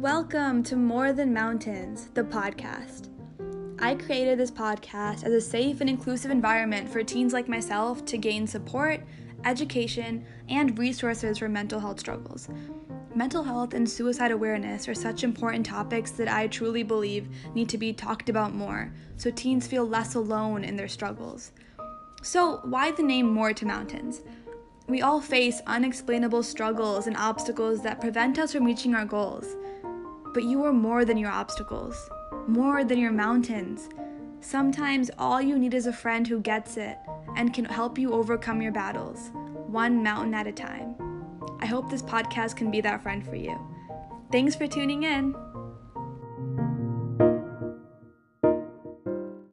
Welcome to More Than Mountains, the podcast. I created this podcast as a safe and inclusive environment for teens like myself to gain support, education, and resources for mental health struggles. Mental health and suicide awareness are such important topics that I truly believe need to be talked about more so teens feel less alone in their struggles. So, why the name More Than Mountains? We all face unexplainable struggles and obstacles that prevent us from reaching our goals. But you are more than your obstacles, more than your mountains. Sometimes all you need is a friend who gets it and can help you overcome your battles, one mountain at a time. I hope this podcast can be that friend for you. Thanks for tuning in.